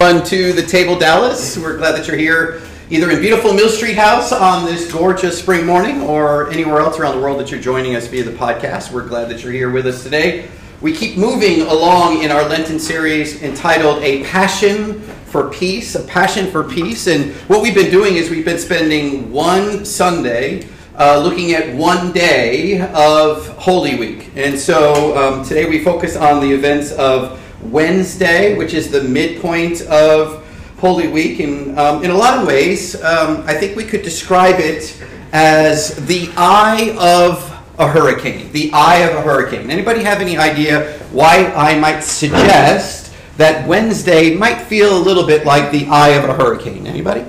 Fun to the table, Dallas. We're glad that you're here, either in beautiful Mill Street House on this gorgeous spring morning, or anywhere else around the world that you're joining us via the podcast. We're glad that you're here with us today. We keep moving along in our Lenten series entitled "A Passion for Peace." A passion for peace, and what we've been doing is we've been spending one Sunday. Uh, looking at one day of Holy Week. And so um, today we focus on the events of Wednesday, which is the midpoint of Holy Week. And um, in a lot of ways, um, I think we could describe it as the eye of a hurricane. The eye of a hurricane. Anybody have any idea why I might suggest that Wednesday might feel a little bit like the eye of a hurricane? Anybody?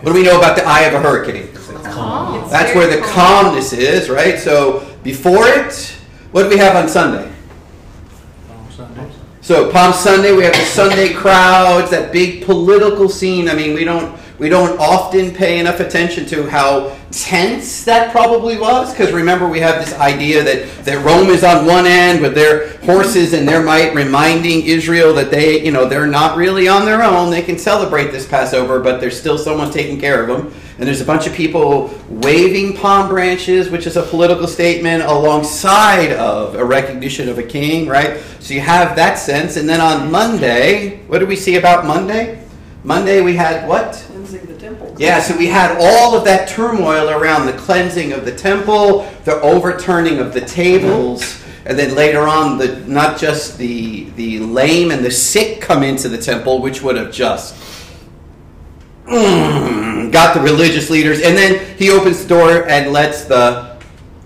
What do we know about the eye of a hurricane? Calm. That's where the calmness is, right? So before it, what do we have on Sunday? So Palm Sunday, we have the Sunday crowds, that big political scene. I mean, we don't we don't often pay enough attention to how tense that probably was, because remember we have this idea that, that Rome is on one end with their horses and their might, reminding Israel that they, you know, they're not really on their own. They can celebrate this Passover, but there's still someone taking care of them. And there's a bunch of people waving palm branches, which is a political statement, alongside of a recognition of a king, right? So you have that sense. And then on Monday, what do we see about Monday? Monday we had what? Cleansing the temple. Yeah, so we had all of that turmoil around the cleansing of the temple, the overturning of the tables, and then later on, the not just the the lame and the sick come into the temple, which would have just mm, got the religious leaders, and then he opens the door and lets the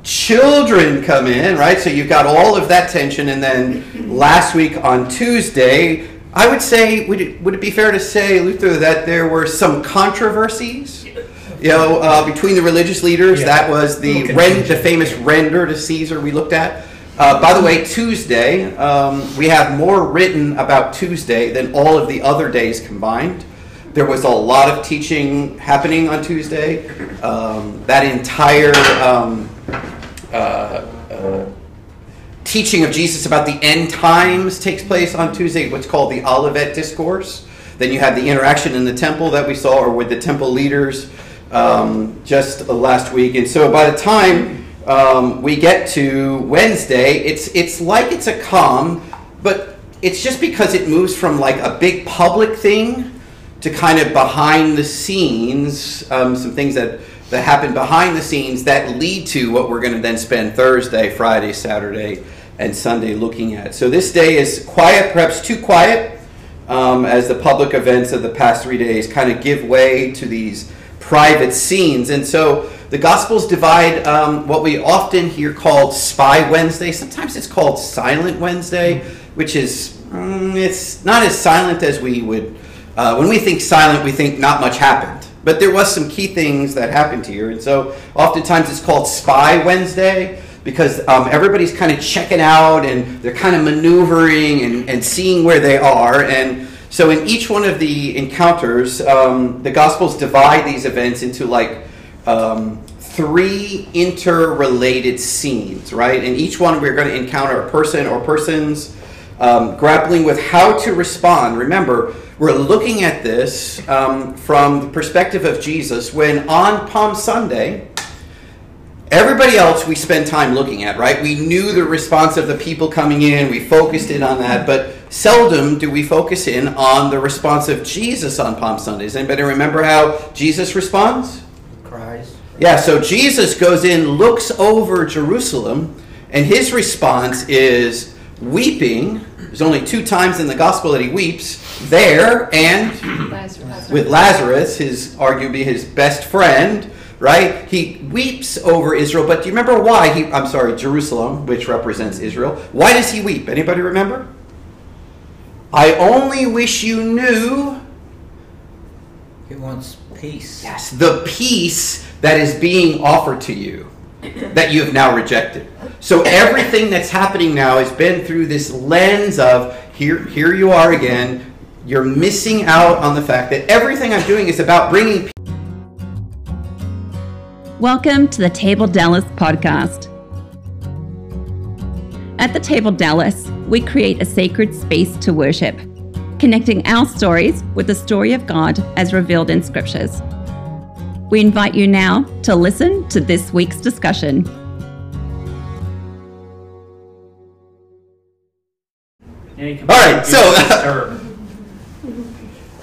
children come in, right? So you've got all of that tension, and then last week on Tuesday, I would say, would it, would it be fair to say, Luther, that there were some controversies? You know, uh, between the religious leaders, Yeah. that was the the famous render to Caesar we looked at. Uh, by the way, Tuesday, um, we have more written about Tuesday than all of the other days combined. There was a lot of teaching happening on Tuesday. Um, that entire um, uh, uh, teaching of Jesus about the end times takes place on Tuesday, what's called the Olivet Discourse. Then you have the interaction in the temple that we saw, or with the temple leaders um, just last week. And so by the time um, we get to Wednesday, it's it's like it's a calm, but it's just because it moves from like a big public thing to kind of behind the scenes, um, some things that, that happen behind the scenes that lead to what we're going to then spend Thursday, Friday, Saturday, and Sunday looking at. So this day is quiet, perhaps too quiet, um, as the public events of the past three days kind of give way to these private scenes. And so the Gospels divide um, what we often hear called Spy Wednesday. Sometimes it's called Silent Wednesday, which is mm, it's not as silent as we would. Uh, when we think silent, we think not much happened. But there was some key things that happened here, and so oftentimes it's called Spy Wednesday because um, everybody's kind of checking out and they're kind of maneuvering and, and seeing where they are. And so in each one of the encounters, um, the Gospels divide these events into like um, three interrelated scenes, right? And each one, we're going to encounter a person or persons um, grappling with how to respond. Remember, we're looking at this um, from the perspective of Jesus when on Palm Sunday, everybody else we spend time looking at, right? We knew the response of the people coming in, we focused in on that, but seldom do we focus in on the response of Jesus on Palm Sundays. Anybody remember how Jesus responds? Cries. Yeah, so Jesus goes in, looks over Jerusalem, and his response is weeping. There's only two times in the gospel that he weeps there and with Lazarus, his arguably his best friend, right? He weeps over Israel, but do you remember why he I'm sorry, Jerusalem, which represents Israel. Why does he weep? Anybody remember? I only wish you knew He wants peace. Yes, the peace that is being offered to you that you have now rejected. So everything that's happening now has been through this lens of here here you are again. You're missing out on the fact that everything I'm doing is about bringing Welcome to the Table Dallas podcast. At the Table Dallas, we create a sacred space to worship. connecting our stories with the story of God as revealed in scriptures. We invite you now to listen to this week's discussion. You can All put right, on Do so-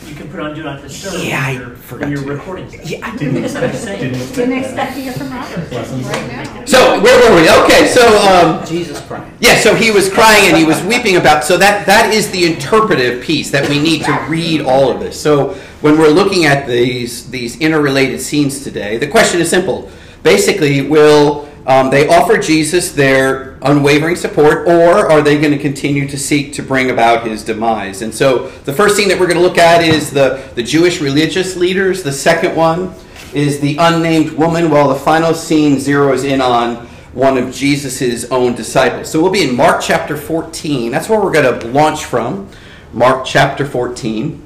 You can put on do not disturb Yeah, I when you're, forgot when you're to. recording stuff. Yeah, I Didn't That's what I'm expect, didn't expect Didn't that. expect to hear from Robert right now. So where were we? Okay, so um, Jesus crying. yeah, so he was crying and he was weeping about. So that that is the interpretive piece that we need to read all of this. So when we're looking at these these interrelated scenes today, the question is simple. Basically, will um, they offer Jesus their unwavering support, or are they going to continue to seek to bring about his demise? And so the first thing that we're going to look at is the the Jewish religious leaders. The second one is the unnamed woman, while the final scene zeroes in on one of Jesus' own disciples. So we'll be in Mark chapter 14. That's where we're going to launch from. Mark chapter 14.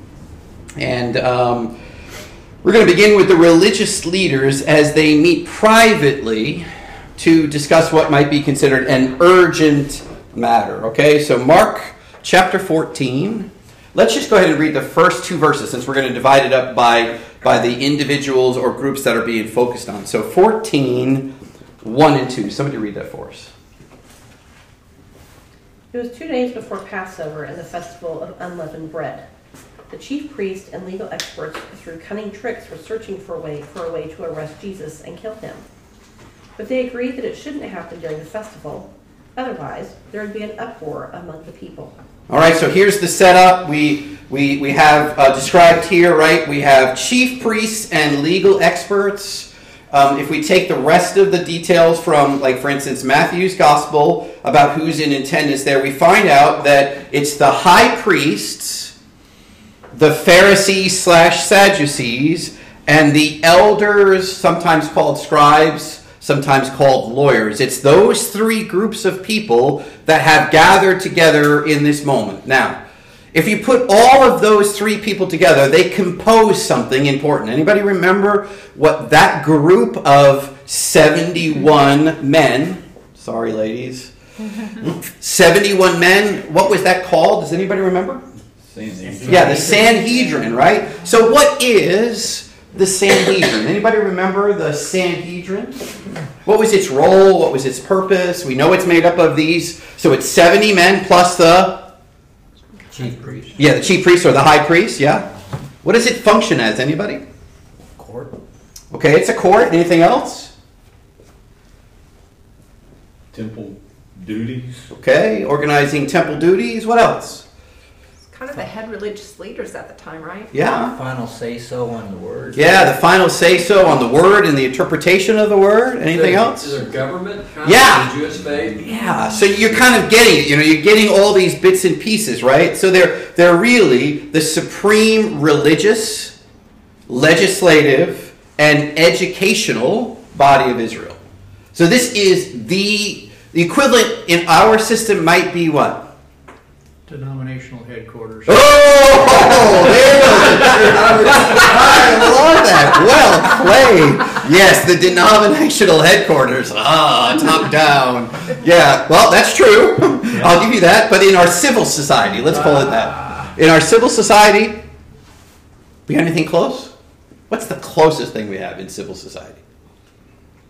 And um, we're going to begin with the religious leaders as they meet privately to discuss what might be considered an urgent matter. Okay, so Mark chapter 14. Let's just go ahead and read the first two verses since we're going to divide it up by, by the individuals or groups that are being focused on. So 14, 1 and 2. Somebody read that for us. It was two days before Passover and the festival of unleavened bread. The chief priests and legal experts, through cunning tricks, were searching for a way for a way to arrest Jesus and kill him. But they agreed that it shouldn't happen during the festival. Otherwise, there would be an uproar among the people. All right, so here's the setup. We we we have uh, described here, right? We have chief priests and legal experts. Um, if we take the rest of the details from, like for instance, Matthew's gospel about who's in attendance there, we find out that it's the high priests, the Pharisees slash Sadducees, and the elders, sometimes called scribes, sometimes called lawyers. It's those three groups of people that have gathered together in this moment. Now, if you put all of those three people together, they compose something important. Anybody remember what that group of 71 men, sorry ladies, 71 men, what was that called? Does anybody remember? Yeah, the Sanhedrin, right? So what is the Sanhedrin? Anybody remember the Sanhedrin? What was its role? What was its purpose? We know it's made up of these. So it's 70 men plus the Chief priest. yeah, the chief priest or the high priest, yeah. What does it function as? Anybody? Court. Okay, it's a court. Anything else? Temple duties. Okay, organizing temple duties. What else? Kind of the head religious leaders at the time, right? Yeah. Final say so on the word. Yeah, the final say so on the word and the interpretation of the word. Anything else? Is there government? Kind Yeah. Of the Jewish faith? Yeah, so you're kind of getting it. You know, you're getting all these bits and pieces, right? So they're they're really the supreme religious, legislative, and educational body of Israel. So this is the the equivalent in our system might be what? Denominational headquarters. Oh, it is. I love that. Well played. Yes, the denominational headquarters. Ah, top down. Yeah, well, that's true. I'll give you that. But in our civil society, let's call it that. In our civil society, we got anything close? What's the closest thing we have in civil society?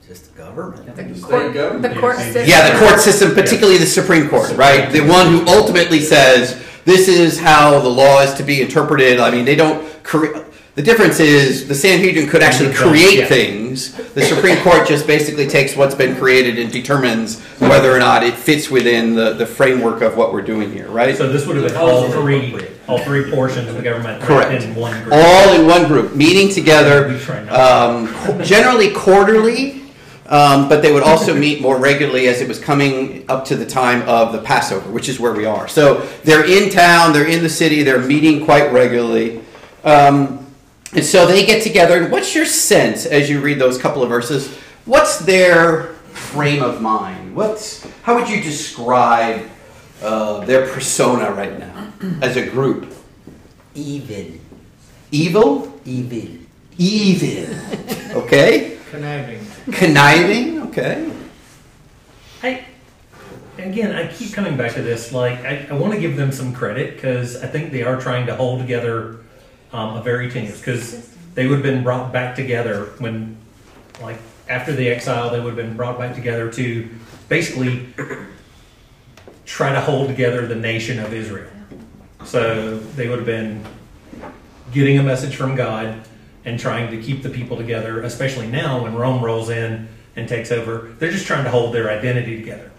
Just the government. The State court, government. the court system. Yeah, the court system, particularly the Supreme Court, right? The one who ultimately says this is how the law is to be interpreted. I mean, they don't create. The difference is the Sanhedrin could actually create Yeah. things. The Supreme Court just basically takes what's been created and determines whether or not it fits within the, the framework of what we're doing here, right? So this would have been all three, all three portions of the government Correct. in one group. all in one group, meeting together, We try not um, generally quarterly, um, but they would also meet more regularly as it was coming up to the time of the Passover, which is where we are. So they're in town, they're in the city, they're meeting quite regularly. Um, and so they get together. And what's your sense as you read those couple of verses? What's their frame of mind? What's how would you describe uh, their persona right now as a group? Evil. Evil, Evil. evil. Okay, Conniving. Conniving. Okay, I, again, I keep coming back to this. Like, I, I want to give them some credit because I think they are trying to hold together um, a very tenuous. Because they would have been brought back together when, like, after the exile, they would have been brought back together to basically try to hold together the nation of Israel. So they would have been getting a message from God and trying to keep the people together, especially now when Rome rolls in and takes over. They're just trying to hold their identity together.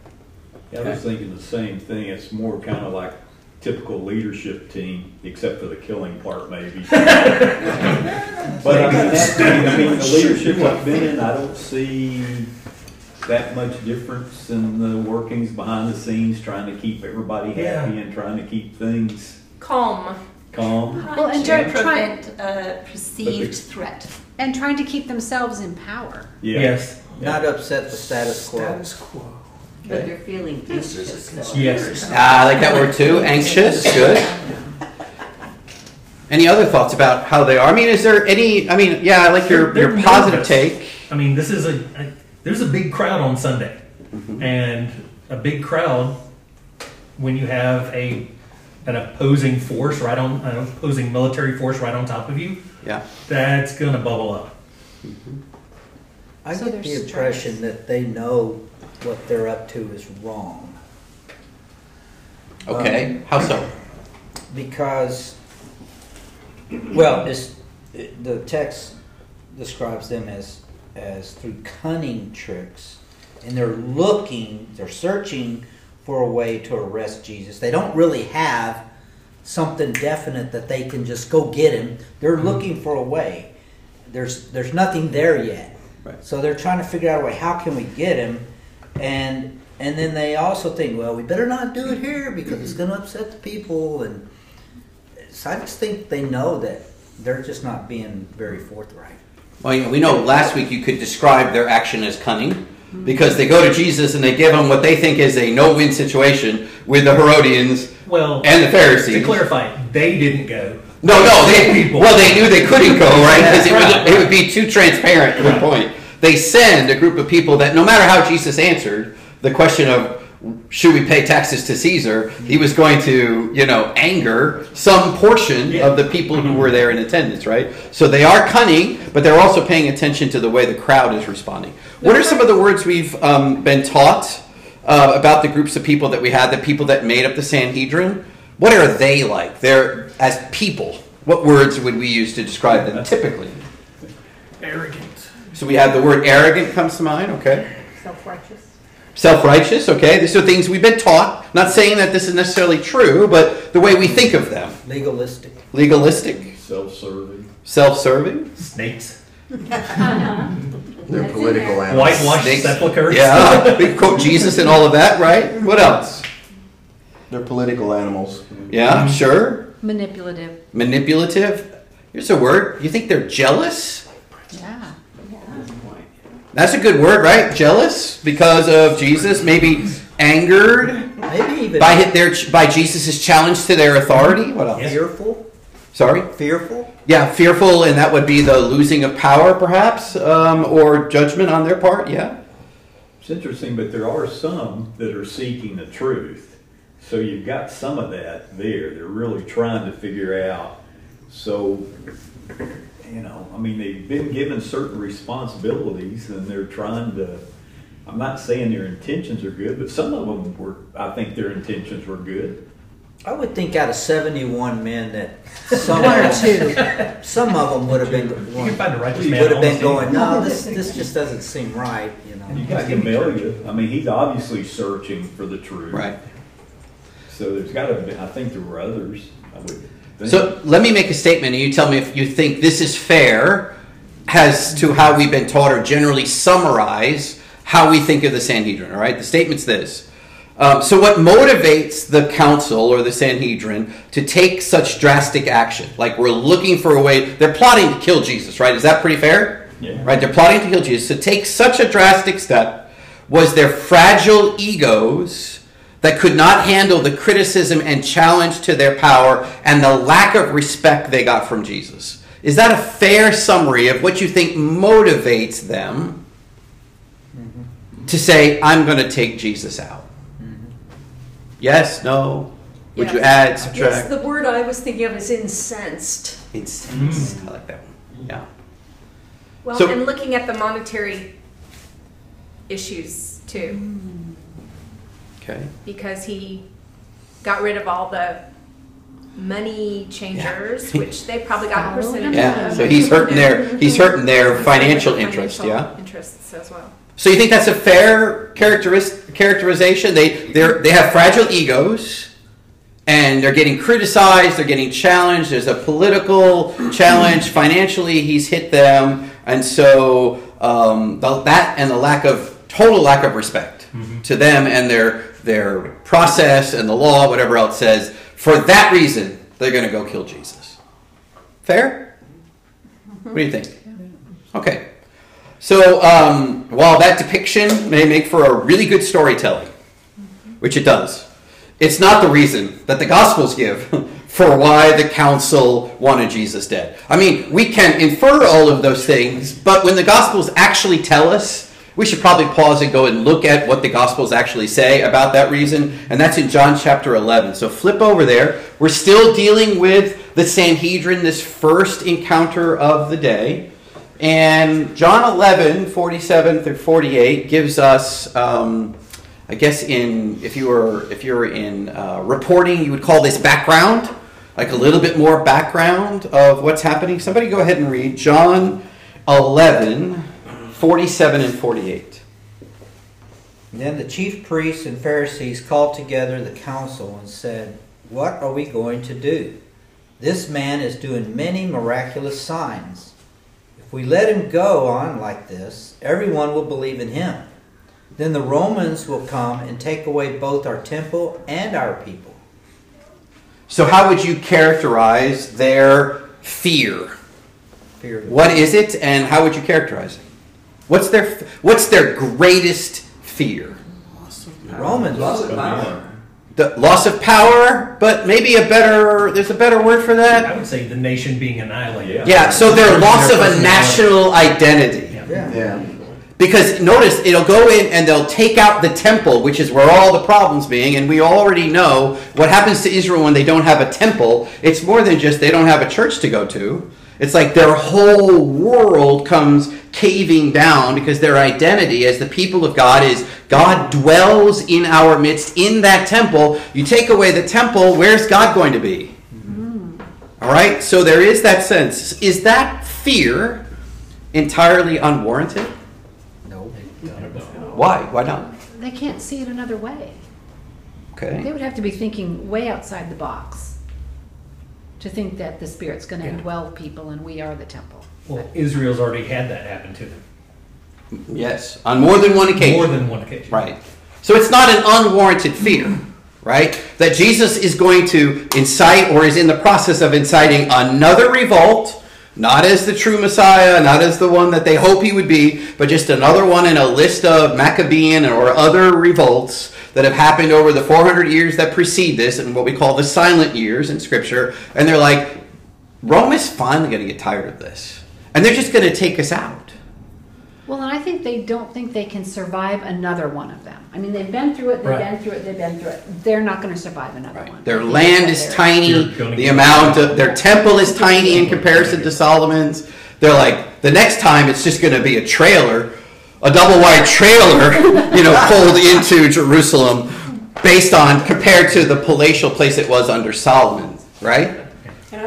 Yeah, I was thinking the same thing. It's more kind of like typical leadership team, except for the killing part, maybe. but I mean, that, I mean, the leadership I've been in, I don't see that much difference in the workings behind the scenes, trying to keep everybody Yeah. happy and trying to keep things Calm. Calm. Well, and To try, try, prevent a perceived threat. and trying to keep themselves in power. Yeah. Yes. Not upset the status quo. Status quo. But they're feeling anxious. Yes. Ah, I like that word too. Anxious. Good. Any other thoughts about how they are? I mean, is there any? I mean, yeah, I like your your positive take. I mean, this is a, a there's a big crowd on Sunday, and a big crowd when you have a an opposing force right on an opposing military force right on top of you. Yeah. That's gonna bubble up. Mm-hmm. I So get the impression stressed. that they know what they're up to is wrong. Okay. Um, how so? because well it's, the text describes them as as through cunning tricks and they're looking they're searching for a way to arrest jesus. They don't really have something definite that they can just go get him. They're hmm. looking for a way. There's there's nothing there yet. Right. so they're trying to figure out a way how can we get him? And and then they also think well we better not do it here because it's going to upset the people. And so I just think they know that they're just not being very forthright. Well, know, we know last week you could describe their action as cunning because they go to Jesus and they give him what they think is a no-win situation with the Herodians Well, and the Pharisees. to clarify, they didn't go. No, no, they People. well they knew they couldn't go right because it Right. would it would be too transparent. Good point. They send a group of people that no matter how Jesus answered the question of should we pay taxes to Caesar, he was going to you know anger some portion Yeah. of the people who were there in attendance. Right. So they are cunning, but they're also paying attention to the way the crowd is responding. What are some of the words we've um, been taught uh, about the groups of people that we had, the people that made up the Sanhedrin? What are they like? They're as people. What words would we use to describe them typically? Arrogant. So we have the word arrogant comes to mind. Okay. Self-righteous. Self-righteous. Okay. These are things we've been taught. Not saying that this is necessarily true, but the way we think of them. Legalistic. Legalistic, Self-serving. self-serving. Snakes, They're political animals. whitewashed Snakes. sepulchres. Yeah. we quote Jesus and all of that, right? What else? They're political animals. Yeah. Mm-hmm. Sure. Manipulative. Manipulative. Here's a word. You think they're jealous? Yeah. That's a good word, right? Jealous because of Jesus, maybe angered Maybe even by hit their by Jesus' challenge to their authority. What else? Yes. fearful. Sorry. Fearful. Yeah, fearful, and that would be the losing of power, perhaps, um, or judgment on their part. Yeah. It's interesting, but there are some that are seeking the truth. So you've got some of that there. They're really trying to figure out. So, you know, I mean, they've been given certain responsibilities and they're trying to. I'm not saying their intentions are good, but some of them were, I think their intentions were good. I would think out of seventy-one men that some One or of them, some of them would have been You can find a righteous man. would have been almost going. No, this this just doesn't seem right. You know. You got Gamaliel. I mean, he's obviously searching for the truth. Right. So there's got to be. I think there were others. I would. Think. So let me make a statement, and you tell me if you think this is fair, as to how we've been taught, or generally summarize how we think of the Sanhedrin. All right. The statement's this. Um, so, what motivates the council or the Sanhedrin to take such drastic action? Like, we're looking for a way, they're plotting to kill Jesus, right? Is that pretty fair? Yeah. Right? They're plotting to kill Jesus. To take such a drastic step was their fragile egos that could not handle the criticism and challenge to their power and the lack of respect they got from Jesus. Is that a fair summary of what you think motivates them to say, I'm going to take Jesus out? Yes, no? Would you Yes. add, Yes, the word I was thinking of is incensed. Incensed. Mm. I like that one. Yeah. Well, So- and looking at the monetary issues too, Okay. because he got rid of all the money changers, which they probably got a oh, percentage. Yeah, of. so he's hurting their, he's hurting their financial Financial interest, yeah? Interests as well. So you think that's a fair characteris- characterization? They they they have fragile egos, and they're getting criticized. They're getting challenged. There's a political challenge. Financially, he's hit them, and so um, the, that and the lack of total lack of respect to them and their their process and the law, whatever else says. For that reason, they're going to go kill Jesus. Fair? What do you think? Okay. So, um, while that depiction may make for a really good storytelling, which it does, it's not the reason that the Gospels give for why the council wanted Jesus dead. I mean, we can infer all of those things, but when the Gospels actually tell us, we should probably pause and go and look at what the Gospels actually say about that reason, and that's in John chapter 11. So flip over there. We're still dealing with the Sanhedrin, this first encounter of the day. And John 11, 47 through 48 gives us, um, I guess, in if you were if you were in uh, reporting, you would call this background, like a little bit more background of what's happening. Somebody go ahead and read John 11, 47 and 48. Then the chief priests and Pharisees called together the council and said, What are we going to do? This man is doing many miraculous signs. If we let him go on like this, everyone will believe in him. Then the Romans will come and take away both our temple and our people. So, how would you characterize their fear? Fear the What is it, and how would you characterize it? What's their What's their greatest fear? The Romans. Loss of power. The loss of power, but maybe a better. There's a better word for that. I would say the nation being annihilated. Yeah. Yeah. So their loss of a national identity. Yeah. Yeah. Yeah. Because notice it'll go in and they'll take out the temple, which is where all the problems being, and we already know what happens to Israel when they don't have a temple. It's more than just they don't have a church to go to. It's like their whole world comes caving down because their identity as the people of God is God dwells in our midst in that temple. You take away the temple, where's God going to be? Mm. All right? So there is that sense. Is that fear entirely unwarranted? No. Why? Why not? They can't see it another way. Okay. They would have to be thinking way outside the box to think that the Spirit's going to Yeah. indwell people and we are the temple. Well, Israel's already had that happen to them. Yes, on more than one occasion. More than one occasion. Right. So it's not an unwarranted fear, right? That Jesus is going to incite or is in the process of inciting another revolt, not as the true Messiah, not as the one that they hope he would be, but just another one in a list of Maccabean or other revolts that have happened over the 400 years that precede this and what we call the silent years in Scripture. And they're like, Rome is finally going to get tired of this. And they're just going to take us out. Well, and I think they don't think they can survive another one of them. I mean, they've been through it, they've Right. been through it, they've been through it. They're not going to survive another one. Their I land is tiny. The amount of their temple is tiny in comparison to Solomon's. They're like the next time it's just going to be a trailer, a double wide trailer, you know, pulled into Jerusalem, based on compared to the palatial place it was under Solomon, right?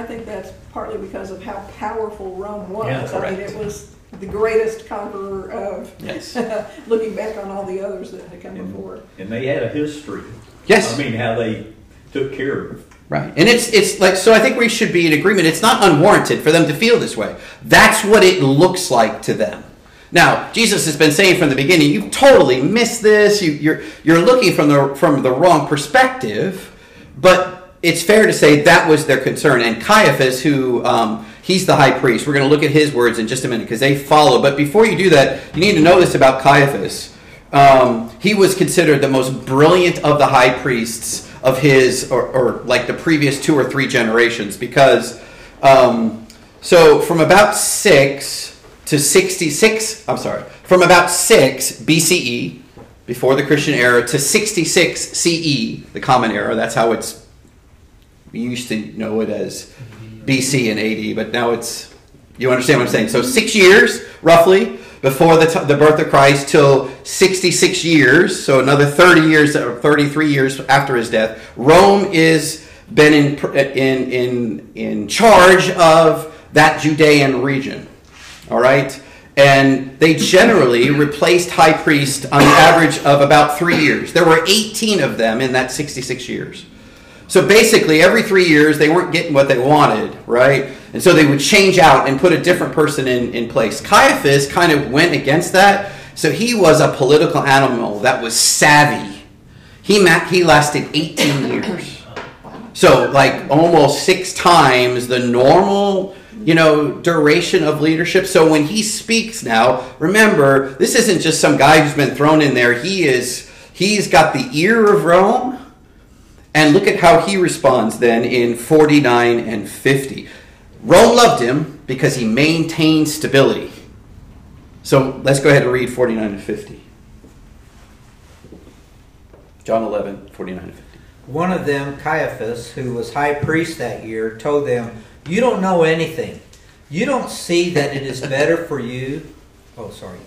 And I think that's partly because of how powerful Rome was. Yeah, I mean, it was the greatest conqueror of, Yes. looking back on all the others that had come before. And they had a history. Yes. I mean, how they took care of Right. And it's it's like so I think we should be in agreement. It's not unwarranted for them to feel this way. That's what it looks like to them. Now, Jesus has been saying from the beginning, you totally missed this. You, you're you're looking from the from the wrong perspective. But it's fair to say that was their concern. And Caiaphas, who um, he's the high priest, we're going to look at his words in just a minute because they follow. But before you do that, you need to know this about Caiaphas. Um, he was considered the most brilliant of the high priests of his, or, or like the previous two or three generations, because um, so from about six to sixty-six, I'm sorry, from about six BCE before the Christian era, to 66 CE, the Common Era. That's how it's, we used to know it as BC and AD, but now it's, you understand what I'm saying? So six years, roughly, before the, t- the birth of Christ till 66 years, so another 30 years or 33 years after his death, Rome is been in, uh, in, in, in charge of that Judean region. All right? And they generally replaced high priest on the average of about three years. There were 18 of them in that 66 years. So basically, every three years, they weren't getting what they wanted, right? And so they would change out and put a different person in, in place. Caiaphas kind of went against that. So he was a political animal that was savvy. He, ma- he lasted 18 years. So, like almost six times the normal, you know, duration of leadership. So when he speaks now, remember, this isn't just some guy who's been thrown in there. He is, he's got the ear of Rome. And look at how he responds then in 49 and 50. Rome loved him because he maintained stability. So let's go ahead and read 49 and 50. John 11, 49 and 50. One of them, Caiaphas, who was high priest that year, told them, You don't know anything. You don't see that it is better for you. Oh, sorry.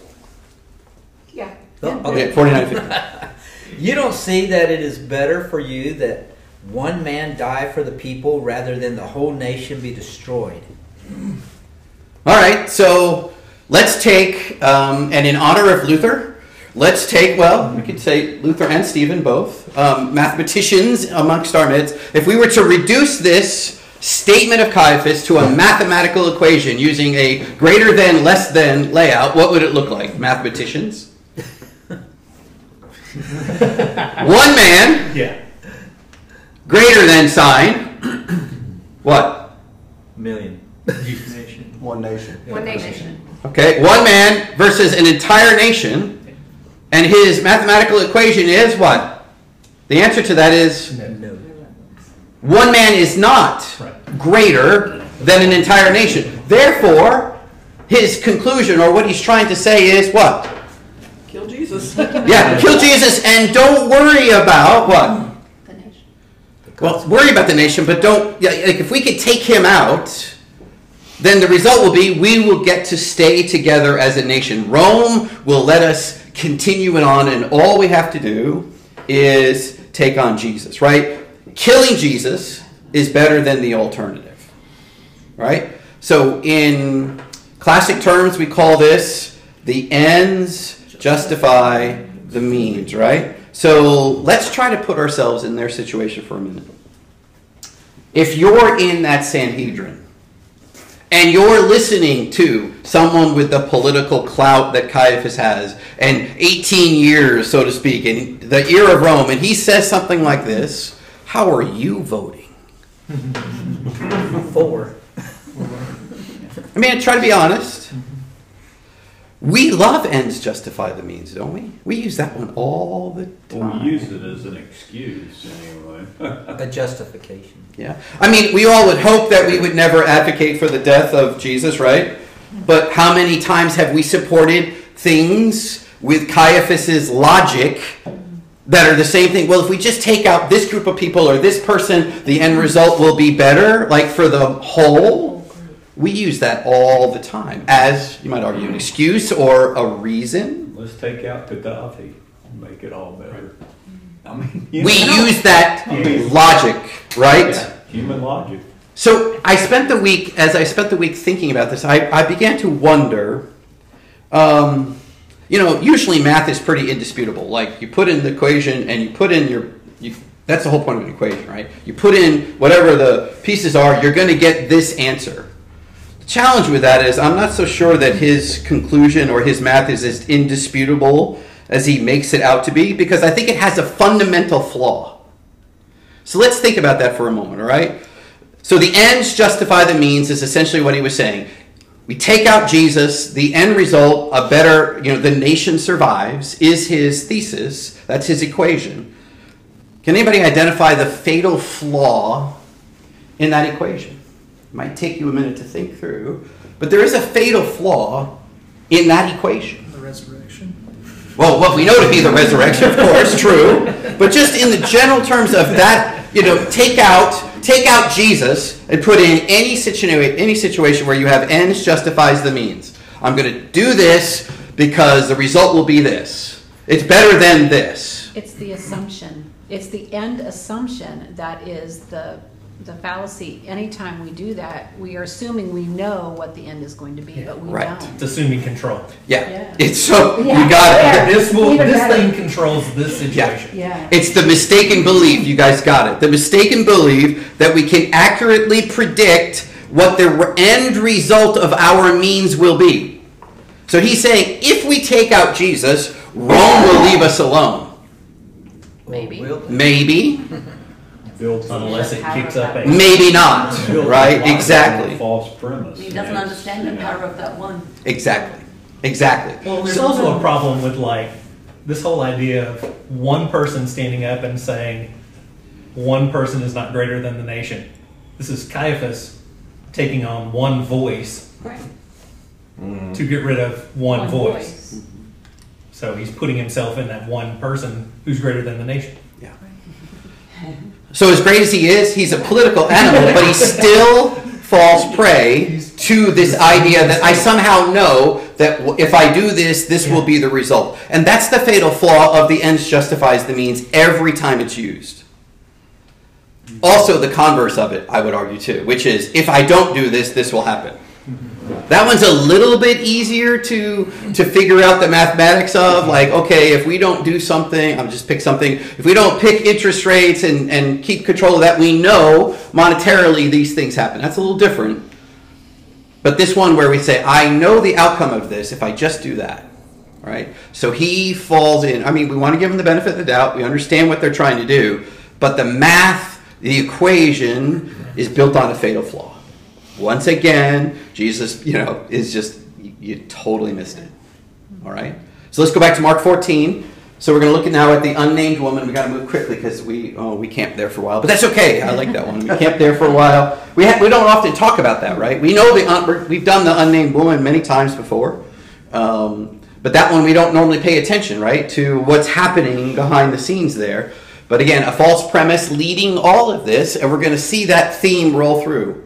Yeah. Oh, Okay, 49 and 50. You don't see that it is better for you that one man die for the people rather than the whole nation be destroyed. All right, so let's take, um, and in honor of Luther, let's take, well, we could say Luther and Stephen both, um, mathematicians amongst our midst. If we were to reduce this statement of Caiaphas to a mathematical equation using a greater than, less than layout, what would it look like, mathematicians? One man, Yeah. greater than sign, what? Million. One nation. One nation. Okay, one man versus an entire nation, and his mathematical equation is what? The answer to that is No. one man is not Right. greater than an entire nation. Therefore, his conclusion or what he's trying to say is what? Kill Jesus. Yeah, kill Jesus and don't worry about what? The nation. Well, worry about the nation, but don't. Yeah, like if we could take him out, then the result will be we will get to stay together as a nation. Rome will let us continue it on, and all we have to do is take on Jesus, right? Killing Jesus is better than the alternative, right? So, in classic terms, we call this the ends justify the means, right? So, let's try to put ourselves in their situation for a minute. If you're in that Sanhedrin, and you're listening to someone with the political clout that Caiaphas has, and 18 years, so to speak, in the ear of Rome, and he says something like this, how are you voting? For. I mean, try to be honest. Mm-hmm. We love ends justify the means, don't we? We use that one all the Well, time. we use it as an excuse anyway. A justification. Yeah. I mean, we all would hope that we would never advocate for the death of Jesus, right? But how many times have we supported things with Caiaphas's logic that are the same thing? Well, if we just take out this group of people or this person, the end result will be better, like for the whole. We use that all the time as, you might argue, an excuse or a reason. Let's take out Gaddafi and make it all better. I mean, We know. use that mean, logic, right? yeah, Human logic. So I spent the week, as I spent the week thinking about this, I, I began to wonder. Um, you know, usually math is pretty indisputable. Like you put in the equation and you put in your, you, that's the whole point of an equation, right? You put in whatever the pieces are, you're going to get this answer. Challenge with that is I'm not so sure that his conclusion or his math is as indisputable as he makes it out to be because I think it has a fundamental flaw. So let's think about that for a moment, all right? So the ends justify the means is essentially what he was saying. We take out Jesus, the end result, a better, you know, the nation survives, is his thesis. That's his equation. Can anybody identify the fatal flaw in that equation? It might take you a minute to think through, but there is a fatal flaw in that equation. The resurrection. Well, what we know to be the resurrection, of course, true. But just in the general terms of that, you know, take out take out Jesus and put in any situa- any situation where you have ends justifies the means. I'm going to do this because the result will be this. It's better than this. It's the assumption. It's the end assumption that is the, the fallacy. Anytime we do that, we are assuming we know what the end is going to be, but we Right. don't. It's assuming control. Yeah. Yeah. It's so Yeah. you got it. This will, Even this better. thing controls this situation. Yeah. It's the mistaken belief. You guys got it. The mistaken belief that we can accurately predict what the re- end result of our means will be. So he's saying if we take out Jesus, Rome will leave us alone. Maybe. Will they? Maybe, Build Unless it keeps up a. maybe not. build Right? on a Exactly. False premise. He doesn't understand the power of that one. Exactly. Exactly. Well, there's also a problem with like this whole idea of one person standing up and saying one person is not greater than the nation. This is Caiaphas taking on one voice Right. Mm-hmm. to get rid of one, One voice. voice. So he's putting himself in that one person who's greater than the nation. So as great as he is, he's a political animal, but he still falls prey to this idea that I somehow know that if I do this, this will be the result. And that's the fatal flaw of the ends justifies the means every time it's used. Also, the converse of it, I would argue too, which is if I don't do this, this will happen. That one's a little bit easier to to figure out the mathematics of. Mm-hmm. Like, okay, if we don't do something, I'm just pick something. If we don't pick interest rates and, and keep control of that, we know monetarily these things happen. That's a little different. But this one where we say, I know the outcome of this if I just do that. Right? So he falls in. I mean, we want to give him the benefit of the doubt. We understand what they're trying to do. But the math, the equation, is built on a fatal flaw. Once again, Jesus, you know, is just, you, you totally missed it. All right? So let's go back to Mark 14. So we're going to look at now at the unnamed woman. We got to move quickly because we oh we camped there for a while, but that's okay. I like that one. We camped there for a while. We ha- we don't often talk about that, right? We know the un- we've done the unnamed woman many times before, um, but that one we don't normally pay attention, right, to what's happening behind the scenes there. But again, a false premise leading all of this, and we're going to see that theme roll through,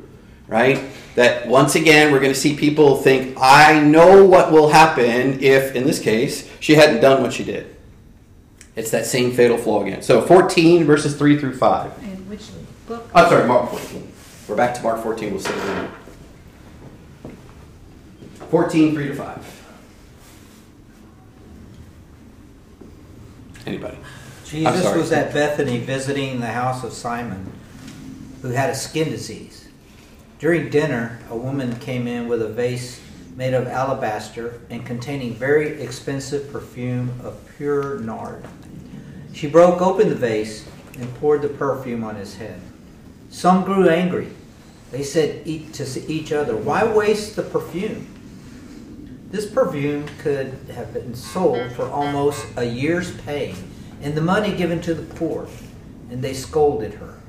right? That once again, we're going to see people think, I know what will happen if, in this case, she hadn't done what she did. It's that same fatal flaw again. So 14 verses 3 through 5. And which book? I'm sorry, Mark 14. We're back to Mark 14. We'll say it again. 14, 3 to 5. Anybody? Jesus was at Bethany visiting the house of Simon, who had a skin disease. During dinner, a woman came in with a vase made of alabaster and containing very expensive perfume of pure nard. She broke open the vase and poured the perfume on his head. Some grew angry. They said to each other, Why waste the perfume? This perfume could have been sold for almost a year's pay and the money given to the poor. And they scolded her.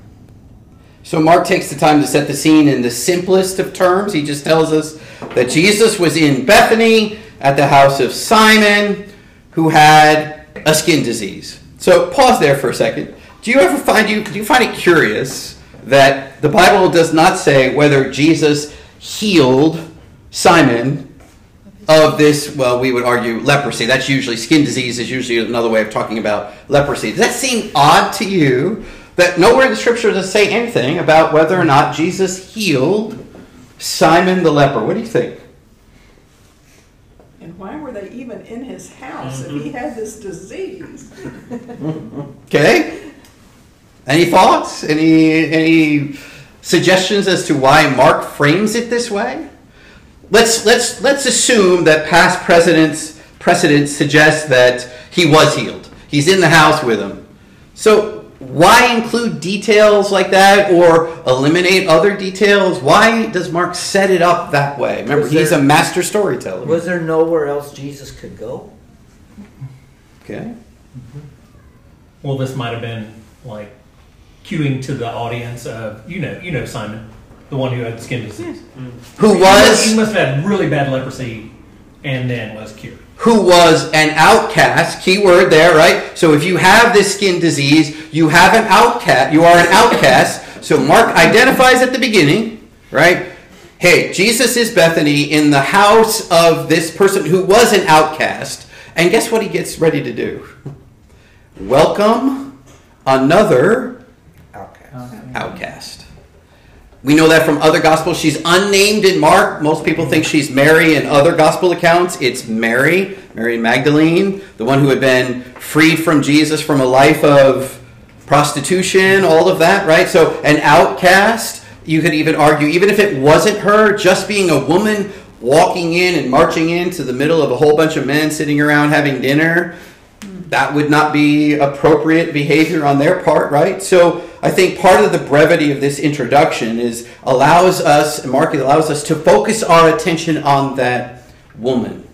So Mark takes the time to set the scene in the simplest of terms. He just tells us that Jesus was in Bethany at the house of Simon, who had a skin disease. So pause there for a second. Do you ever find you do you find it curious that the Bible does not say whether Jesus healed Simon of this, well, we would argue leprosy. That's usually skin disease is usually another way of talking about leprosy. Does that seem odd to you that nowhere in the scripture does it say anything about whether or not Jesus healed Simon the leper? What do you think? And why were they even in his house if he mm-hmm. had this disease? Okay? Any thoughts? Any any suggestions as to why Mark frames it this way? Let's let's let's assume that past precedents precedents suggest that he was healed. He's in the house with him. So why include details like that or eliminate other details? Why does Mark set it up that way? Remember, Was he's there- a master storyteller. Was there nowhere else Jesus could go? Okay. Mm-hmm. Well, this might have been like cueing to the audience of you know you know Simon, the one who had skin disease. Who was He must have had really bad leprosy and then was cured. Who was an outcast, key word there, right? So if you have this skin disease, you have an outcast, you are an outcast. So Mark identifies at the beginning, right? Hey, Jesus is Bethany in the house of this person who was an outcast. And guess what he gets ready to do? Welcome another Outcast. outcast. We know that from other gospels. She's unnamed in Mark. Most people think she's Mary in other gospel accounts. It's Mary, Mary Magdalene, the one who had been freed from Jesus from a life of prostitution, all of that, right? So, an outcast, you could even argue, even if it wasn't her, just being a woman walking in and marching into the middle of a whole bunch of men sitting around having dinner, that would not be appropriate behavior on their part, right? So I think part of the brevity of this introduction is allows us, Mark it allows us to focus our attention on that woman.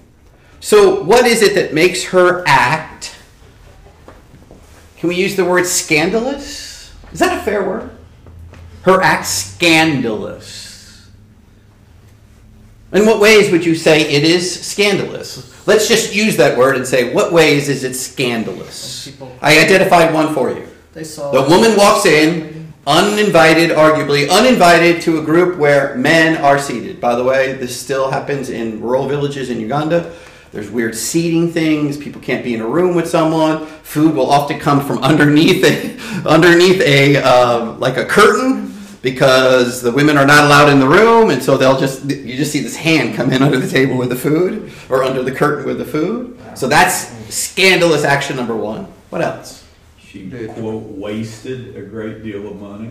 So what is it that makes her act? Can we use the word scandalous? Is that a fair word? Her act scandalous. In what ways would you say it is scandalous? Let's just use that word and say, what ways is it scandalous? I identified one for you. they saw. The woman walks in, uninvited, arguably uninvited, to a group where men are seated. By the way, this still happens in rural villages in Uganda. There's weird seating things. People can't be in a room with someone. Food will often come from underneath a, underneath a uh, like a curtain because the women are not allowed in the room, and so they'll just you just see this hand come in under the table with the food or under the curtain with the food. So that's scandalous action number one. What else? She, quote, wasted a great deal of money.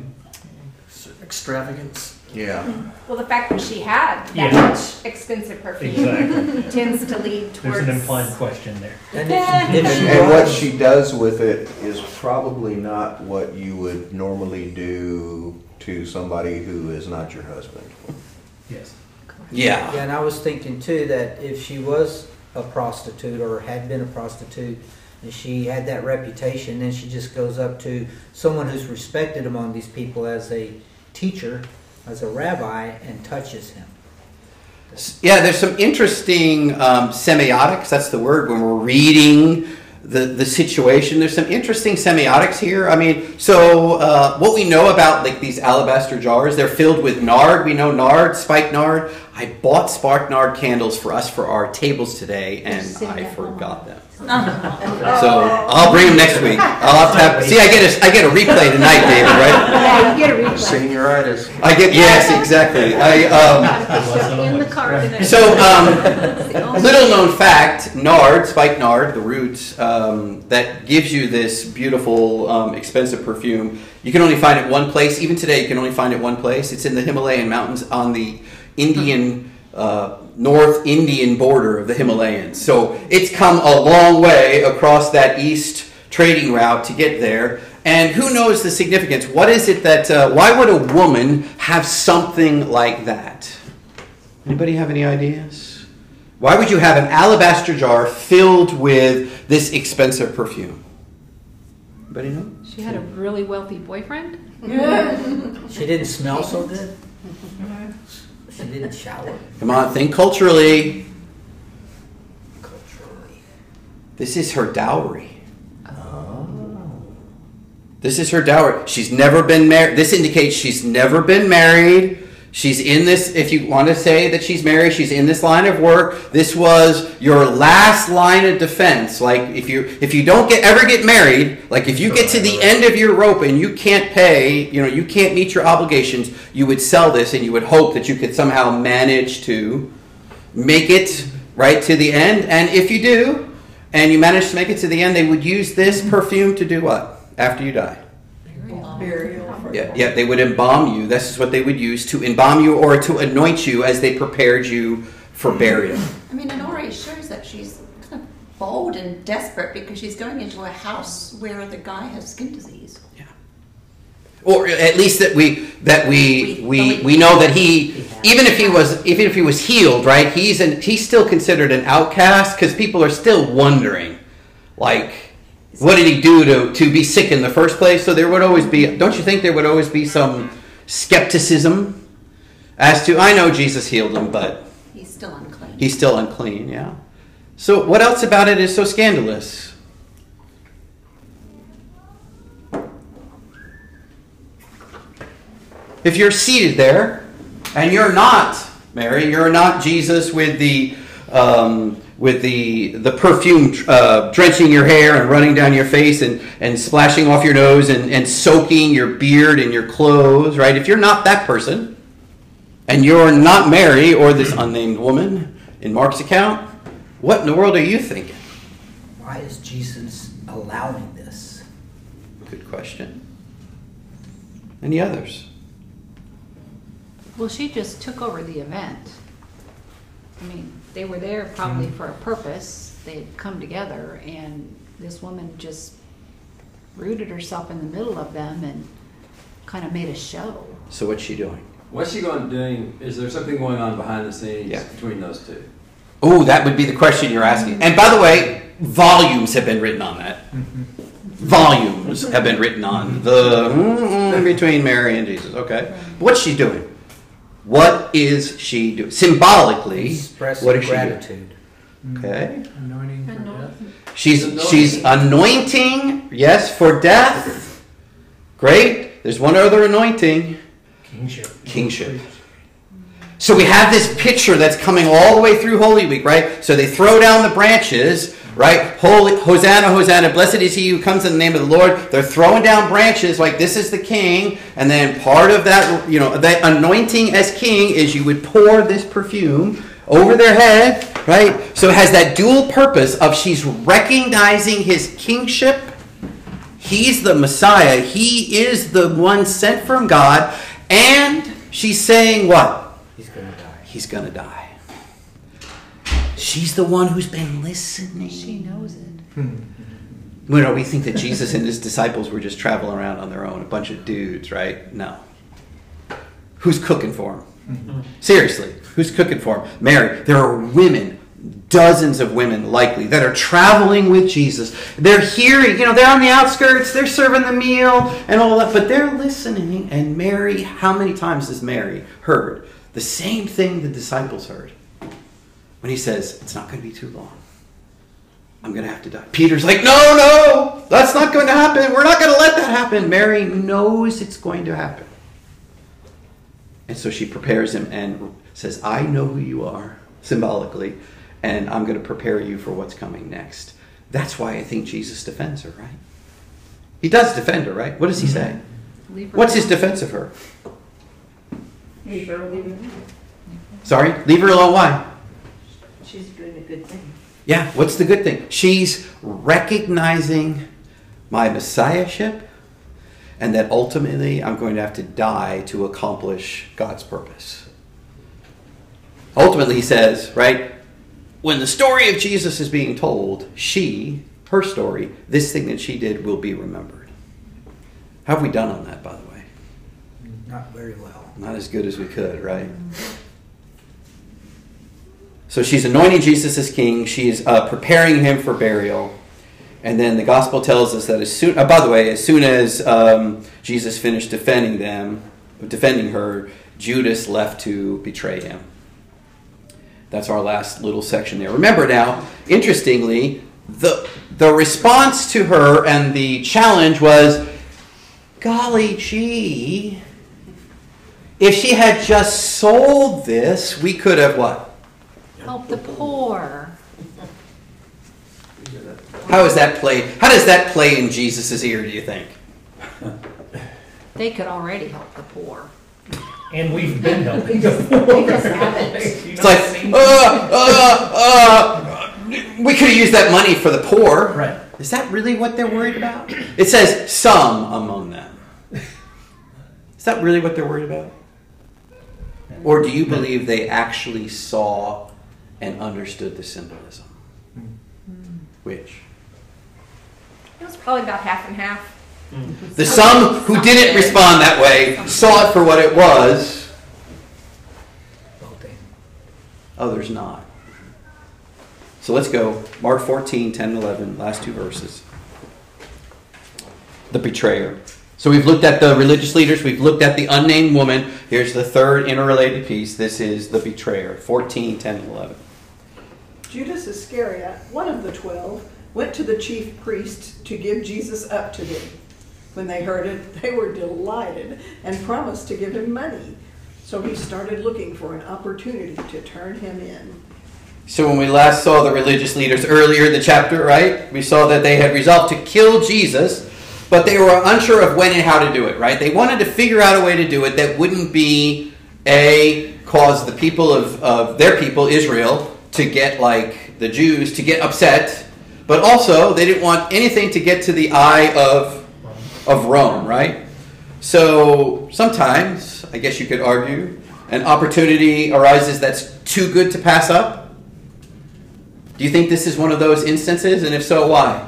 Extravagance. Yeah. Well, the fact that she had that Yeah. much expensive perfume Exactly. tends to lead towards. There's towards. an implied question there. And if, if And, she and what was- she does with it is probably not what you would normally do to somebody who is not your husband. Yes. Yeah. Yeah, and I was thinking too that if she was a prostitute or had been a prostitute and she had that reputation, then she just goes up to someone who's respected among these people as a teacher, as a rabbi, and touches him. Yeah, there's some interesting um, semiotics. That's the word when we're reading the, the situation. There's some interesting semiotics here. I mean, so uh, what we know about like these alabaster jars, they're filled with nard. We know nard, spikenard. I bought spikenard candles for us for our tables today, and I forgot them. So I'll bring them next week. I'll have to have. See, I get a I get a replay tonight, David. Right? Yeah, you get a replay. Senioritis. I get yes, exactly. I um, In the car. so, um, little known fact nard, spikenard, the roots, um, that gives you this beautiful, um, expensive perfume. You can only find it one place. Even today, you can only find it one place. It's in the Himalayan mountains on the Indian, uh, North Indian border of the Himalayas. So, it's come a long way across that east trading route to get there. And who knows the significance? What is it that, uh, why would a woman have something like that? Anybody have any ideas? Why would you have an alabaster jar filled with this expensive perfume? Anybody know? She had a really wealthy boyfriend. She didn't smell so good. She didn't shower Come on, think culturally. culturally. This is her dowry. Oh. This is her dowry. She's never been married. This indicates she's never been married. She's in this, if you want to say that she's married, she's in this line of work. This was your last line of defense. Like if you if you don't get ever get married, like if you get to the end of your rope and you can't pay, you know, you can't meet your obligations, you would sell this and you would hope that you could somehow manage to make it right to the end. And if you do, and you manage to make it to the end, they would use this perfume to do what? After you die. Yeah, they would embalm you. This is what they would use to embalm you or to anoint you as they prepared you for burial. I mean, it already shows that she's kind of bold and desperate because she's going into a house where the guy has skin disease. Yeah. Or at least that we that we We we, we know that he even if he was even if he was healed, right? He's an, he's still considered an outcast because people are still wondering, like, what did he do to to be sick in the first place? So there would always be, don't you think there would always be some skepticism as to I know Jesus healed him, but He's still unclean. He's still unclean, yeah. So, what else about it is so scandalous? If you're seated there and you're not Mary, you're not Jesus with the um, with the the perfume uh, drenching your hair and running down your face and, and splashing off your nose and, and soaking your beard and your clothes, right? If you're not that person, and you're not Mary or this unnamed woman in Mark's account, what in the world are you thinking? Why is Jesus allowing this? Good question. Any others? Well, she just took over the event. I mean, they were there probably for a purpose. They had come together, and this woman just rooted herself in the middle of them and kind of made a show. So what's she doing? What's she going doing? Is there something going on behind the scenes Yeah. between those two? Oh, that would be the question you're asking. And by the way, volumes have been written on that. Volumes have been written on the mm, between Mary and Jesus. Okay, what's she doing? What is she doing? Symbolically, Expressing what is she gratitude. doing? Okay, Anointing for death. she's she's anointing. Yes, for death. Great. There's one other anointing. Kingship. Kingship. So we have this picture that's coming all the way through Holy Week, right? So they throw down the branches, right? Holy, Hosanna, Hosanna, blessed is he who comes in the name of the Lord. They're throwing down branches like this is the king. And then part of that, you know, that anointing as king is you would pour this perfume over their head, right? So it has that dual purpose of she's recognizing his kingship. He's the Messiah. He is the one sent from God. And she's saying what? He's going to die. He's going to die. She's the one who's been listening. She knows it. Hmm. You know, we think that Jesus and his disciples were just traveling around on their own, a bunch of dudes, right? No. Who's cooking for him? Mm-hmm. Seriously, who's cooking for him? Mary. There are women, dozens of women likely, that are traveling with Jesus. They're hearing, you know, they're on the outskirts, they're serving the meal and all that, but they're listening. And Mary, how many times has Mary heard the same thing the disciples heard? When he says, It's not going to be too long. I'm going to have to die. Peter's like, No, no, that's not going to happen. We're not going to let that happen. Mary knows it's going to happen. And so she prepares him and says, I know who you are, symbolically, and I'm going to prepare you for what's coming next. That's why I think Jesus defends her, right? He does defend her, right? What does he say? Leave What's his defense of her? Leave her, leave her. Sorry? Leave her alone. Why? She's doing a good thing. Yeah, what's the good thing? She's recognizing my messiahship and that ultimately I'm going to have to die to accomplish God's purpose. Ultimately, he says, right, when the story of Jesus is being told, she, her story, this thing that she did will be remembered. How have we done on that, by the way? Not very well. Not as good as we could, right? So she's anointing Jesus as king. She's uh, preparing him for burial. And then the gospel tells us that as soon, uh, by the way, as soon as um, Jesus finished defending them, defending her, Judas left to betray him. That's our last little section there. Remember now, interestingly, the the response to her and the challenge was, golly gee, if she had just sold this, we could have what? Help the poor. How is that played? How does that play in Jesus' ear, do you think? They could already help the poor. And we've been helping They just haven't. It's like, uh, uh, uh, we could have used that money for the poor. Right. Is that really what they're worried about? It says some among them. Is that really what they're worried about? Or do you believe they actually saw and understood the symbolism? Hmm. Which? It was probably about half and half. Hmm. The some who didn't respond that way saw it for what it was, others not. So let's go. Mark 14, 10, and 11, last two verses. The betrayer. So we've looked at the religious leaders, we've looked at the unnamed woman. Here's the third interrelated piece. This is the betrayer. 14, 10, and 11. Judas Iscariot, one of the twelve, went to the chief priests to give Jesus up to them. When they heard it, they were delighted and promised to give him money. So he started looking for an opportunity to turn him in. So when we last saw the religious leaders earlier in the chapter, right, we saw that they had resolved to kill Jesus, but they were unsure of when and how to do it, right? They wanted to figure out a way to do it that wouldn't be a cause the people of, of their people, Israel, to get like the Jews to get upset, but also they didn't want anything to get to the eye of of Rome, right? So sometimes, I guess you could argue, an opportunity arises that's too good to pass up. Do you think this is one of those instances? And if so, why?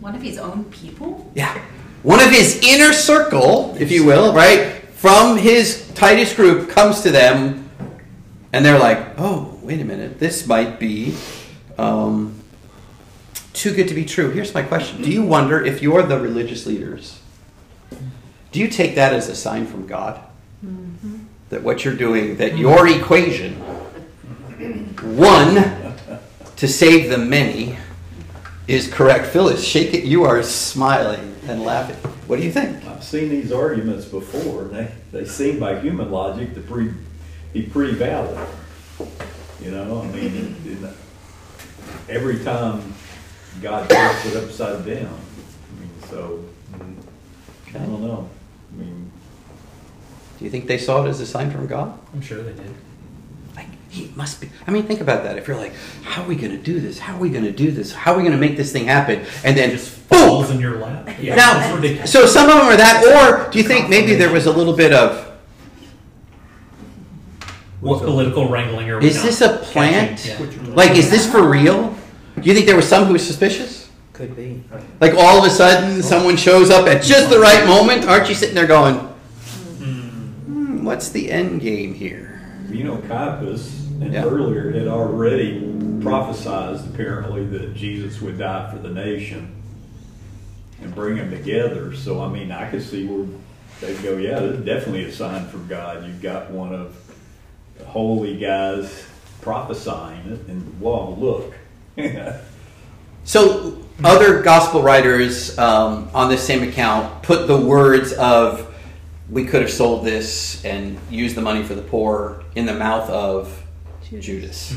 One of his own people? Yeah. One of his inner circle, if you will, right? From his tightest group comes to them, and they're like, oh, wait a minute, this might be um, too good to be true. Here's my question Do you wonder if you're the religious leaders, do you take that as a sign from God? That what you're doing, that your equation, one, to save the many, is correct. Phyllis, shake it. You are smiling and laughing. What do you think? I've seen these arguments before, and they, they seem by human logic to pre, be pretty valid. You know, I mean, in- every time God turns it upside down. I mean, so, I don't know. I mean, Do you think they saw it as a sign from God? I'm sure they did. Like, he must be. I mean, think about that. If you're like, how are we going to do this? How are we going to do this? How are we going to make this thing happen? And then just Falls boom! in your lap. Yeah, Now, so some of them are that, or do you think maybe there was a little bit of, what political wrangling are we is not this a plant? catching? Yeah. Like, is this for real? Do you think there was some who was suspicious? Could be. Like all of a sudden, someone shows up at just the right moment. Aren't you sitting there going, hmm, "What's the end game here?" you know, Caiaphas and Yeah. earlier had already prophesied apparently that Jesus would die for the nation and bring them together. So, I mean, I could see where they'd go, yeah, this is definitely a sign from God. You've got one of the holy guys prophesying it, and wow, look. So other gospel writers um, on this same account put the words of "we could have sold this and used the money for the poor" in the mouth of Judas,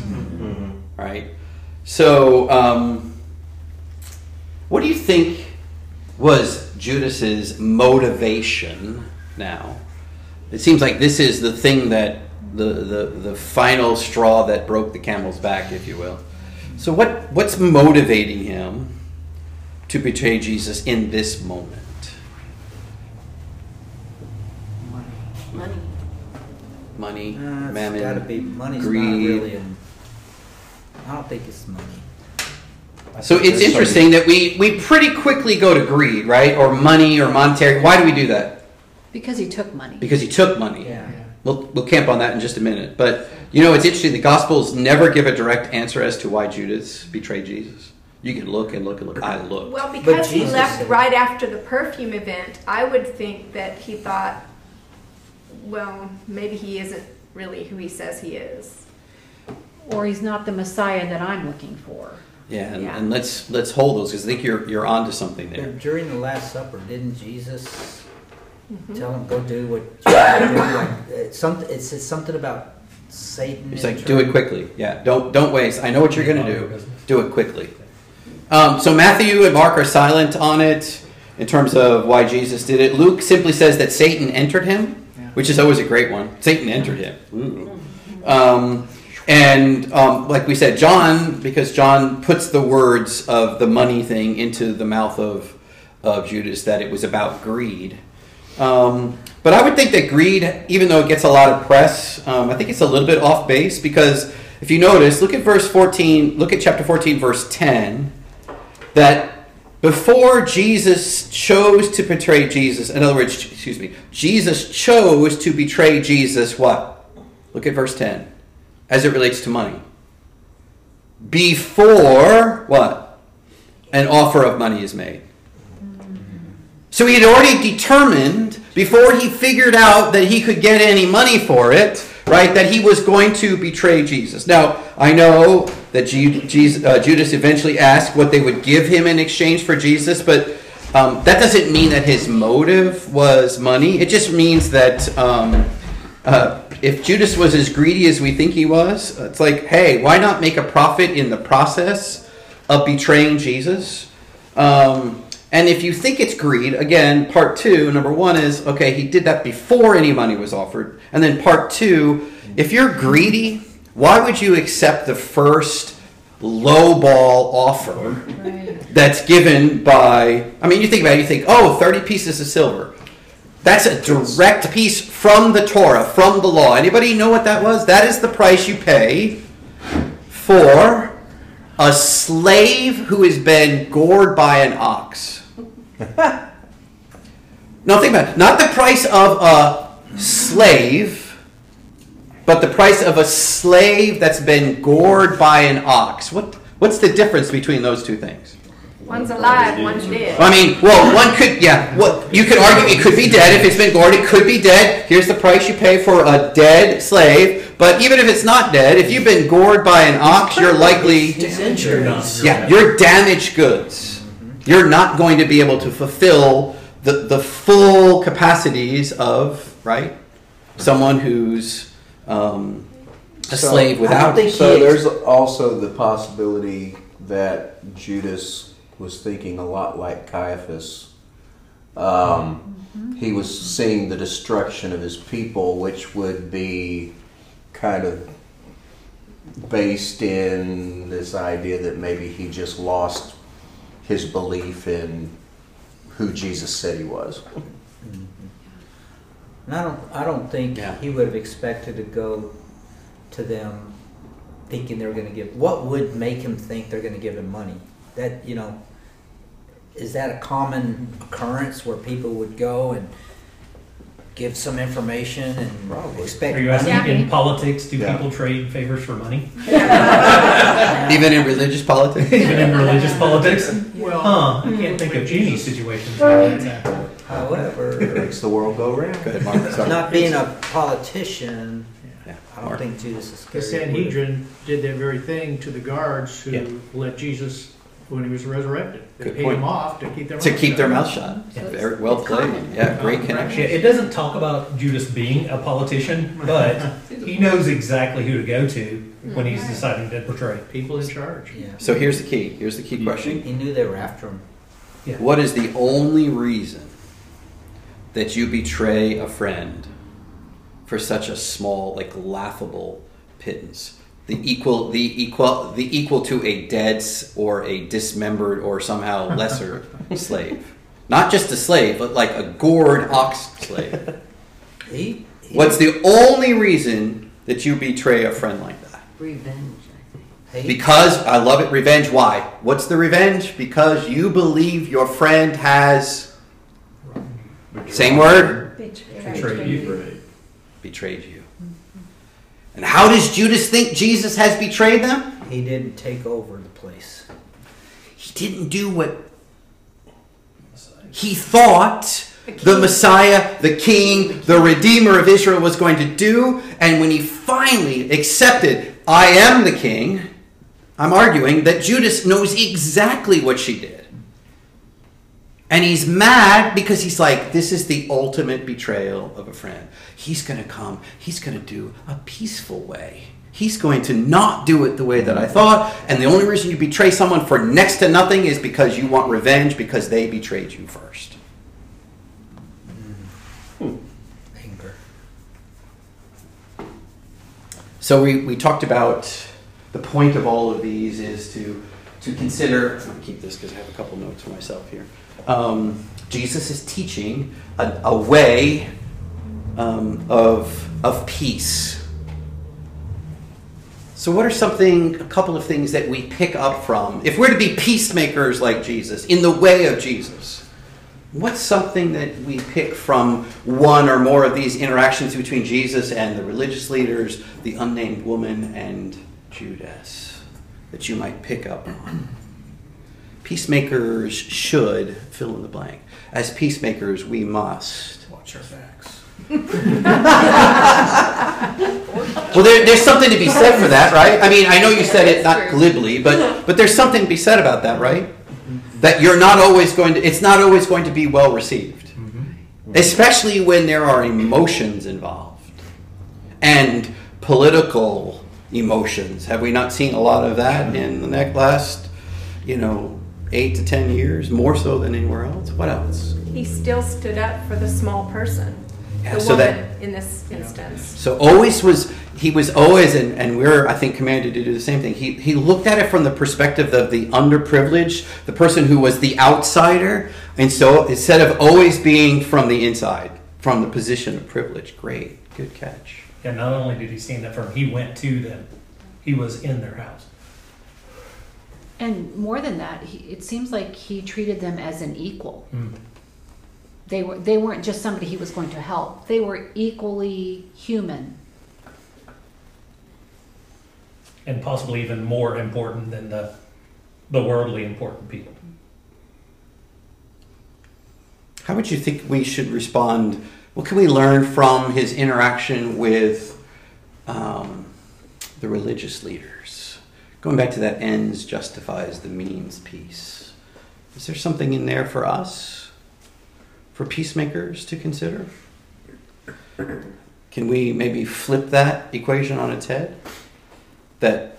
right? So, um, what do you think was Judas's motivation? Now, it seems like this is the thing that the, the the final straw that broke the camel's back, if you will. So what what's motivating him to betray Jesus in this moment? Money. Money, Uh, it's mammon, gotta be, money's greed. not really, in- I don't think it's money. So it's interesting that we we pretty quickly go to greed, right? Or money or monetary. Why do we do that? Because he took money. Because he took money. Yeah. We'll, we'll camp on that in just a minute. But you know, it's interesting. The Gospels never give a direct answer as to why Judas betrayed Jesus. You can look and look and look. I look. Well, because he left right after the perfume event, I would think that he thought, well, maybe he isn't really who he says he is. Or he's not the Messiah that I'm looking for. Yeah, and, Yeah. and let's let's hold those because I think you're you're onto something there. During the Last Supper, didn't Jesus tell him go do what you gotta do? Like, it's something. It says something about Satan. It's like do it quickly. Yeah, don't don't waste. I know what you're going to do. Do it quickly. Um, so Matthew and Mark are silent on it in terms of why Jesus did it. Luke simply says that Satan entered him, which is always a great one. Satan entered him. Um, and um, like we said, John, because John puts the words of the money thing into the mouth of of Judas, that it was about greed. Um, but I would think that greed, even though it gets a lot of press, um, I think it's a little bit off base because if you notice, look at verse 14, look at chapter 14, verse 10, that before Jesus chose to betray Jesus, in other words, excuse me, Jesus chose to betray Jesus, what? Look at verse 10, as it relates to money. Before, what? An offer of money is made. So he had already determined before he figured out that he could get any money for it right? That he was going to betray Jesus. Now, I know that uh, Judas eventually asked what they would give him in exchange for Jesus, but um, that doesn't mean that his motive was money. It just means that um, uh, if Judas was as greedy as we think he was, it's like, hey, why not make a profit in the process of betraying Jesus? Um, and if you think it's greed, again, part two, number one is okay, he did that before any money was offered. And then part two, if you're greedy, why would you accept the first lowball offer that's given by, I mean, you think about it, you think, oh, 30 pieces of silver. That's a direct piece from the Torah, from the law. Anybody know what that was? That is the price you pay for a slave who has been gored by an ox. no, think about it. Not the price of a slave, but the price of a slave that's been gored by an ox. What, what's the difference between those two things? One's alive, one's dead. I mean, well, one could, yeah. What you could argue, it could be dead if it's been gored. It could be dead. Here's the price you pay for a dead slave. But even if it's not dead, if you've been gored by an ox, you're likely, It's injuries. yeah, you're damaged goods. You're not going to be able to fulfill the the full capacities of right someone who's um, a So, slave without. So there's also the possibility that Judas was thinking a lot like Caiaphas. Um, He was seeing the destruction of his people, which would be kind of based in this idea that maybe he just lost his belief in who Jesus said he was. Mm-hmm. And I don't, I don't think he would have expected to go to them thinking they were going to give. What would make him think they're going to give him money? That you know, is that a common occurrence where people would go and give some information and expect Are you money? asking in politics, do people trade favors for money? Even in religious politics? Even in religious politics? Well- huh, I can't think of hmm. any situations where that's happened. However, makes the world go round. Go ahead, Mark. Sorry. not being a politician, Yeah, I don't Mark. think Judas is The scary. Sanhedrin did that very thing to the guards who Yeah. let Jesus when he was resurrected. They Good paid point. him off to keep their to mouth keep shut. their mouth shut. Yeah. Very well played. Yeah, great Yeah, connection. it doesn't talk about Judas being a politician, but he knows exactly who to go to when he's deciding to betray. People in charge. Yeah. So here's the key. Here's the key question. He knew they were after him. What is the only reason that you betray a friend for such a small, like laughable pittance? The equal, the equal, the equal to a dead or a dismembered or somehow lesser slave. Not just a slave, but like a gored ox slave. He, he What's the only reason that you betray a friend like that? Revenge. he- Because I love it. Revenge. Why? What's the revenge? Because you believe your friend has same word Betrayed you. betrayed you. And how does Judas think Jesus has betrayed them? he didn't take over the place. He didn't do what he thought the Messiah, the King, the Redeemer of Israel was going to do. And when he finally accepted, I am the King, I'm arguing that Judas knows exactly what she did. And he's mad because he's like, this is the ultimate betrayal of a friend. He's going to come, he's going to do a peaceful way. He's going to not do it the way that I thought. And the only reason you betray someone for next to nothing is because you want revenge because they betrayed you first. Hmm. Anger. So we, we talked about the point of all of these is to, to consider, I'm going to keep this because I have a couple notes for myself here. Um, Jesus is teaching a, a way um, of, of peace. So, what are something, a couple of things that we pick up from? If we're to be peacemakers like Jesus, in the way of Jesus, what's something that we pick from one or more of these interactions between Jesus and the religious leaders, the unnamed woman, and Judas that you might pick up on? Peacemakers should fill in the blank. As peacemakers, we must Watch our backs. Well, there, there's something to be said for that, right? I mean, I know you said it not glibly, but but there's something to be said about that, right? That you're not always going to. It's not always going to be well received, mm-hmm. especially when there are emotions involved and political emotions. Have we not seen a lot of that in the last, you know, eight to ten years, more so than anywhere else? What else? He still stood up for the small person, Yeah, the so that- woman in this instance. So always was he was always and, and we're I think commanded to do the same thing. He he looked at it from the perspective of the underprivileged, the person who was the outsider, and so instead of always being from the inside, from the position of privilege. Great, good catch. And not only did he stand up for them, he went to them. He was in their house. And more than that, he, it seems like he treated them as an equal. Mm. They were they weren't just somebody he was going to help. They were equally human. And possibly even more important than the, the worldly important people. How would you think we should respond? What can we learn from his interaction with um, the religious leaders? Going back to that ends justifies the means piece. Is there something in there for us, for peacemakers to consider? Can we maybe flip that equation on its head? That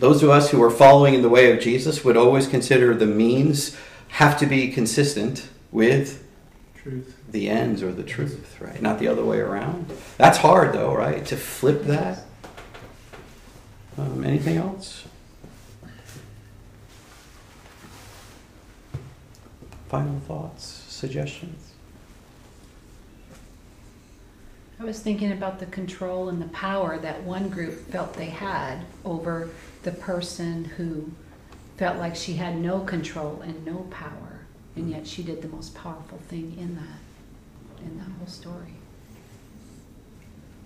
those of us who are following in the way of Jesus would always consider the means have to be consistent with Truth. the ends or the truth, right? Not the other way around. That's hard, though, right? To flip that. Um, anything else? Final thoughts, suggestions? I was thinking about the control and the power that one group felt they had over the person who felt like she had no control and no power, and yet she did the most powerful thing in that, in that whole story.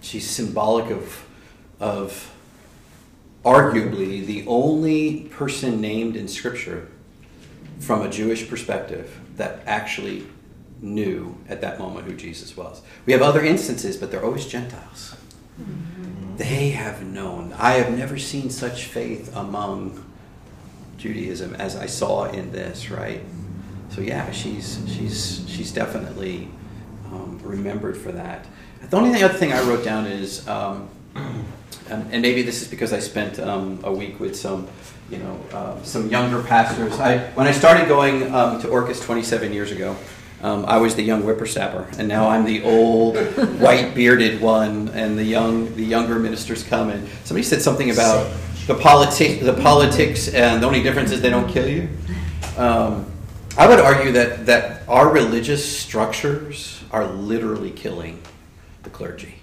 She's symbolic of, of arguably the only person named in Scripture from a Jewish perspective that actually knew at that moment who Jesus was. We have other instances, but they're always Gentiles. They have known. I have never seen such faith among Judaism as I saw in this, right? So yeah, she's she's she's definitely um, remembered for that. The only other thing I wrote down is, um, and, and maybe this is because I spent um, a week with some, you know, uh, some younger pastors. I when I started going um, to Orcas 27 years ago, um, I was the young whippersnapper, and now I'm the old white bearded one, and the young the younger ministers come. And somebody said something about the politics the politics, and the only difference is they don't kill you. Um, I would argue that that our religious structures are literally killing the clergy.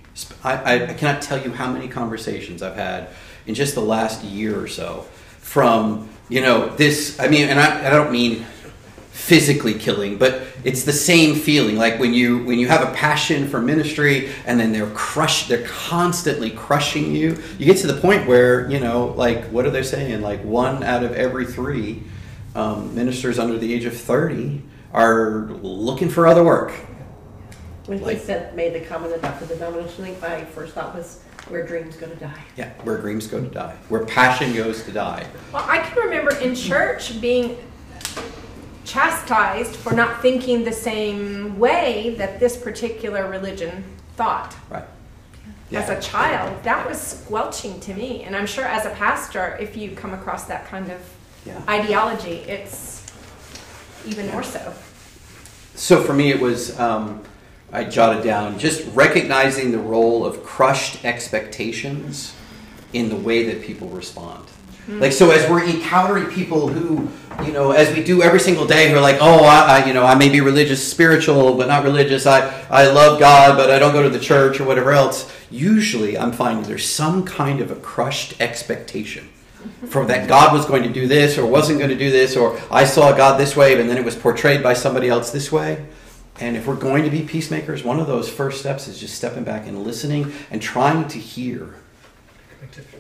I, I, cannot tell you how many conversations I've had in just the last year or so from you know this. I mean, and I, I don't mean physically killing but it's the same feeling like when you when you have a passion for ministry and then they're crushed they're constantly crushing you you get to the point where you know like what are they saying like one out of every three um, ministers under the age of 30 are looking for other work When he Like- said, made the comment about the denomination thing, my first thought was, where dreams go to die. yeah where dreams go to die where passion goes to die Well, I can remember in church being chastised for not thinking the same way that this particular religion thought. right As a child, that was squelching to me. And I'm sure as a pastor, if you come across that kind of Yeah. ideology, it's even more so. So for me, it was um, I jotted down just recognizing the role of crushed expectations in the way that people respond. Hmm. Like so, as we're encountering people who, you know, as we do every single day, who are like, "Oh, I, I you know, I may be religious, spiritual, but not religious. I, I love God, but I don't go to the church or whatever else." Usually, I'm finding there's some kind of a crushed expectation for that God was going to do this or wasn't going to do this, or I saw God this way, and then it was portrayed by somebody else this way. And if we're going to be peacemakers, one of those first steps is just stepping back and listening and trying to hear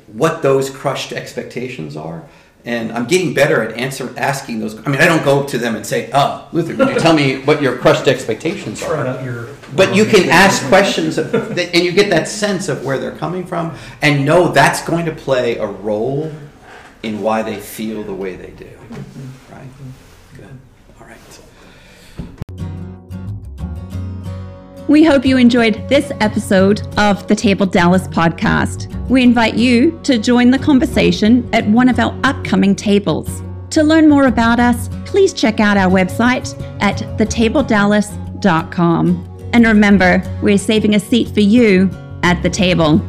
what those crushed expectations are And I'm getting better at answer asking those. I mean, I don't go up to them and say, "Oh, Luther, could you tell me what your crushed expectations are?" your. But you can ask questions, of, and you get that sense of where they're coming from, and know that's going to play a role in why they feel the way they do. We hope you enjoyed this episode of the Table Dallas podcast. We invite you to join the conversation at one of our upcoming tables. To learn more about us, please check out our website at thetabledallas.com. And remember, we're saving a seat for you at the table.